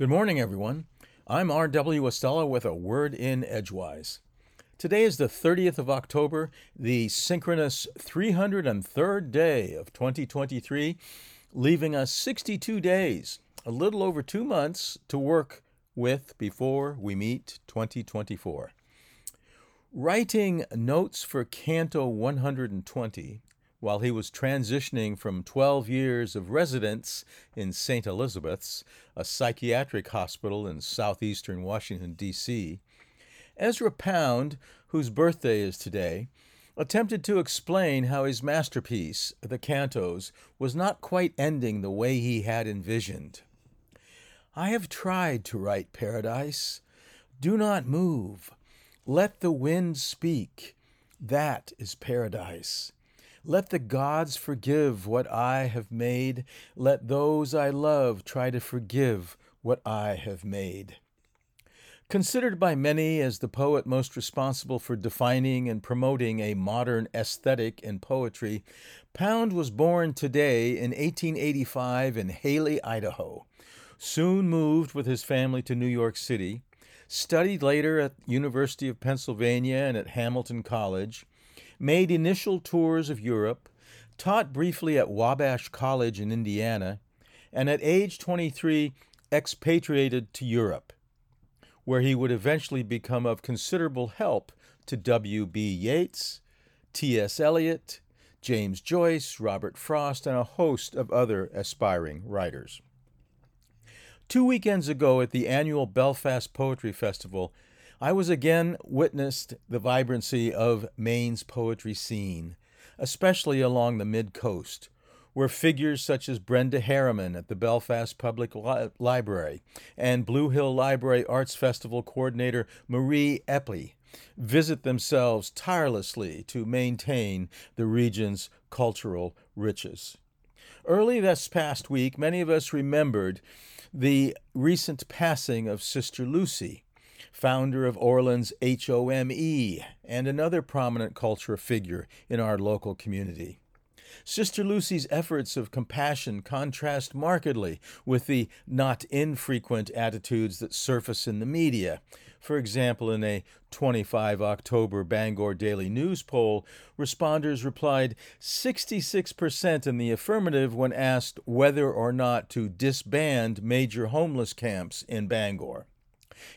Good morning, everyone. I'm R.W. Estela with a word in Edgewise. Today is the 30th of October, the synchronous 303rd day of 2023, leaving us 62 days, a little over two months, to work with before we meet 2024. Writing notes for Canto 120 while he was transitioning from 12 years of residence in St. Elizabeth's, a psychiatric hospital in southeastern Washington, D.C., Ezra Pound, whose birthday is today, attempted to explain how his masterpiece, the Cantos, was not quite ending the way he had envisioned. I have tried to write paradise. Do not move. Let the wind speak. That is paradise. Let the gods forgive what I have made. Let those I love try to forgive what I have made. Considered by many as the poet most responsible for defining and promoting a modern aesthetic in poetry, Pound was born today in 1885 in Hailey, Idaho. Soon moved with his family to New York City, studied later at University of Pennsylvania and at Hamilton College, made initial tours of Europe, taught briefly at Wabash College in Indiana, and at age 23 expatriated to Europe, where he would eventually become of considerable help to W.B. Yeats, T.S. Eliot, James Joyce, Robert Frost, and a host of other aspiring writers. Two weekends ago at the annual Belfast Poetry Festival, I was again witnessed the vibrancy of Maine's poetry scene, especially along the mid coast, where figures such as Brenda Harriman at the Belfast Public Li- Library and Blue Hill Library Arts Festival coordinator Marie Epley visit themselves tirelessly to maintain the region's cultural riches. Early this past week, many of us remembered the recent passing of Sister Lucy, founder of Orland's HOME, and another prominent culture figure in our local community. Sister Lucy's efforts of compassion contrast markedly with the not infrequent attitudes that surface in the media. For example, in a 25 October Bangor Daily News poll, responders replied 66% in the affirmative when asked whether or not to disband major homeless camps in Bangor.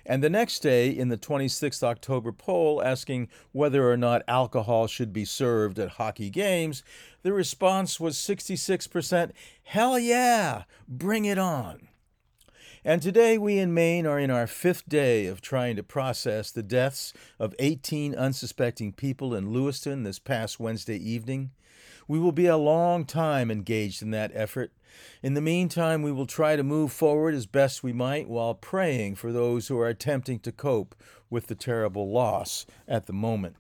And the next day, in the 26th October poll asking whether or not alcohol should be served at hockey games, the response was 66% Hell yeah, bring it on. And today, we in Maine are in our fifth day of trying to process the deaths of 18 unsuspecting people in Lewiston this past Wednesday evening. We will be a long time engaged in that effort. In the meantime, we will try to move forward as best we might while praying for those who are attempting to cope with the terrible loss at the moment.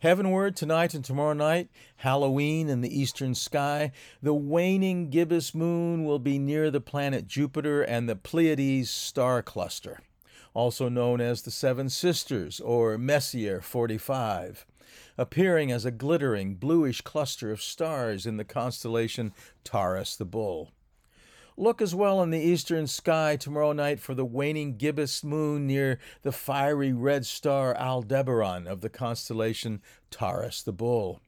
Heavenward tonight and tomorrow night, Halloween in the eastern sky, the waning gibbous moon will be near the planet Jupiter and the Pleiades star cluster, also known as the Seven Sisters or Messier 45 appearing as a glittering bluish cluster of stars in the constellation Taurus the Bull. Look as well in the eastern sky tomorrow night for the waning gibbous moon near the fiery red star Aldebaran of the constellation Taurus the Bull.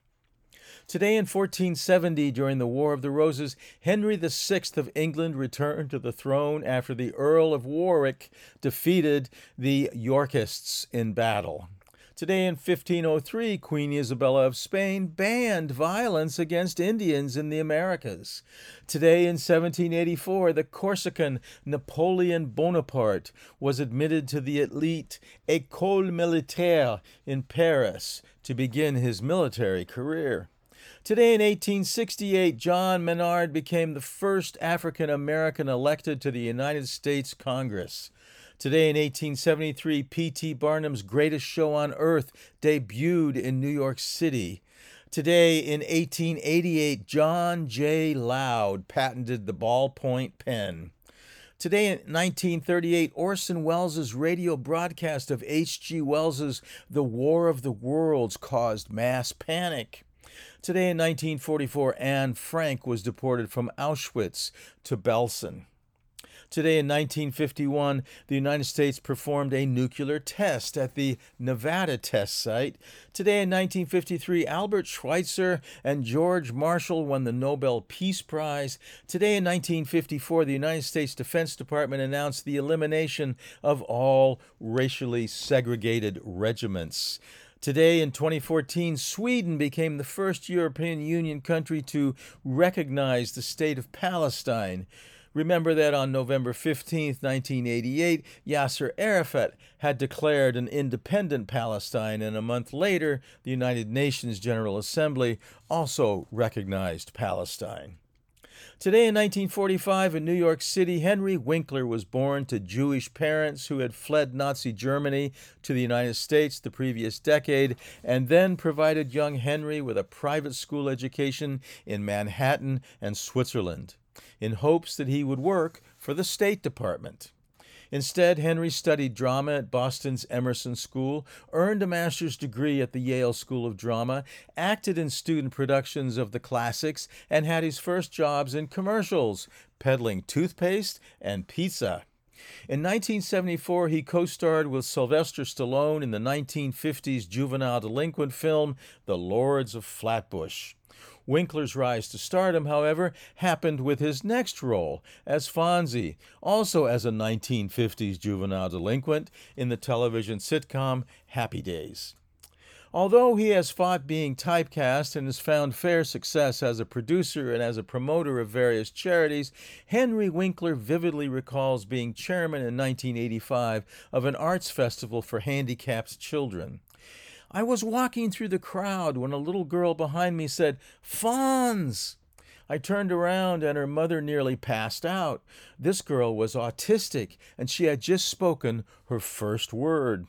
Today in 1470, during the War of the Roses, Henry VI of England returned to the throne after the Earl of Warwick defeated the Yorkists in battle. Today in 1503, Queen Isabella of Spain banned violence against Indians in the Americas. Today in 1784, the Corsican Napoleon Bonaparte was admitted to the elite École Militaire in Paris to begin his military career. Today in 1868, John Menard became the first African American elected to the United States Congress. Today in 1873, P.T. Barnum's Greatest Show on Earth debuted in New York City. Today in 1888, John J. Loud patented the ballpoint pen. Today in 1938, Orson Welles' radio broadcast of H.G. Wells's The War of the Worlds caused mass panic. Today in 1944, Anne Frank was deported from Auschwitz to Belsen. Today in 1951, the United States performed a nuclear test at the Nevada test site. Today in 1953, Albert Schweitzer and George Marshall won the Nobel Peace Prize. Today in 1954, the United States Defense Department announced the elimination of all racially segregated regiments. Today in 2014, Sweden became the first European Union country to recognize the state of Palestine. Remember that on November 15, 1988, Yasser Arafat had declared an independent Palestine, and a month later, the United Nations General Assembly also recognized Palestine. Today in 1945, in New York City, Henry Winkler was born to Jewish parents who had fled Nazi Germany to the United States the previous decade and then provided young Henry with a private school education in Manhattan and Switzerland in hopes that he would work for the State Department. Instead, Henry studied drama at Boston's Emerson School, earned a master's degree at the Yale School of Drama, acted in student productions of the classics, and had his first jobs in commercials, peddling toothpaste and pizza. In 1974, he co starred with Sylvester Stallone in the 1950s juvenile delinquent film The Lords of Flatbush. Winkler's rise to stardom, however, happened with his next role as Fonzie, also as a 1950s juvenile delinquent in the television sitcom Happy Days. Although he has fought being typecast and has found fair success as a producer and as a promoter of various charities, Henry Winkler vividly recalls being chairman in 1985 of an arts festival for handicapped children. I was walking through the crowd when a little girl behind me said, Fonz! I turned around and her mother nearly passed out. This girl was autistic and she had just spoken her first word.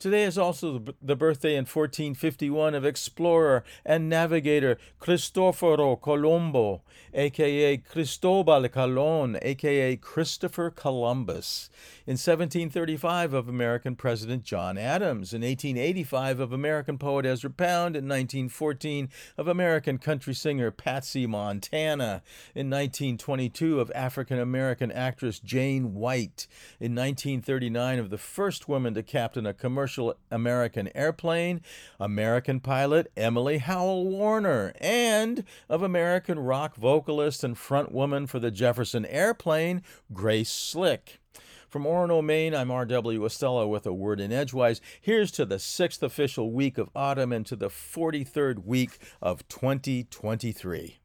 Today is also the birthday in 1451 of explorer and navigator Cristoforo Colombo, aka Cristobal Colon, aka Christopher Columbus. In 1735 of American President John Adams. In 1885 of American poet Ezra Pound. In 1914 of American country singer Patsy Montana. In 1922 of African American actress Jane White. In 1939 of the first woman to captain a commercial commercial American airplane, American pilot Emily Howell Warner, and of American rock vocalist and frontwoman for the Jefferson Airplane, Grace Slick. From Orono, Maine, I'm R.W. Estela with a word in Edgewise. Here's to the sixth official week of autumn and to the 43rd week of 2023.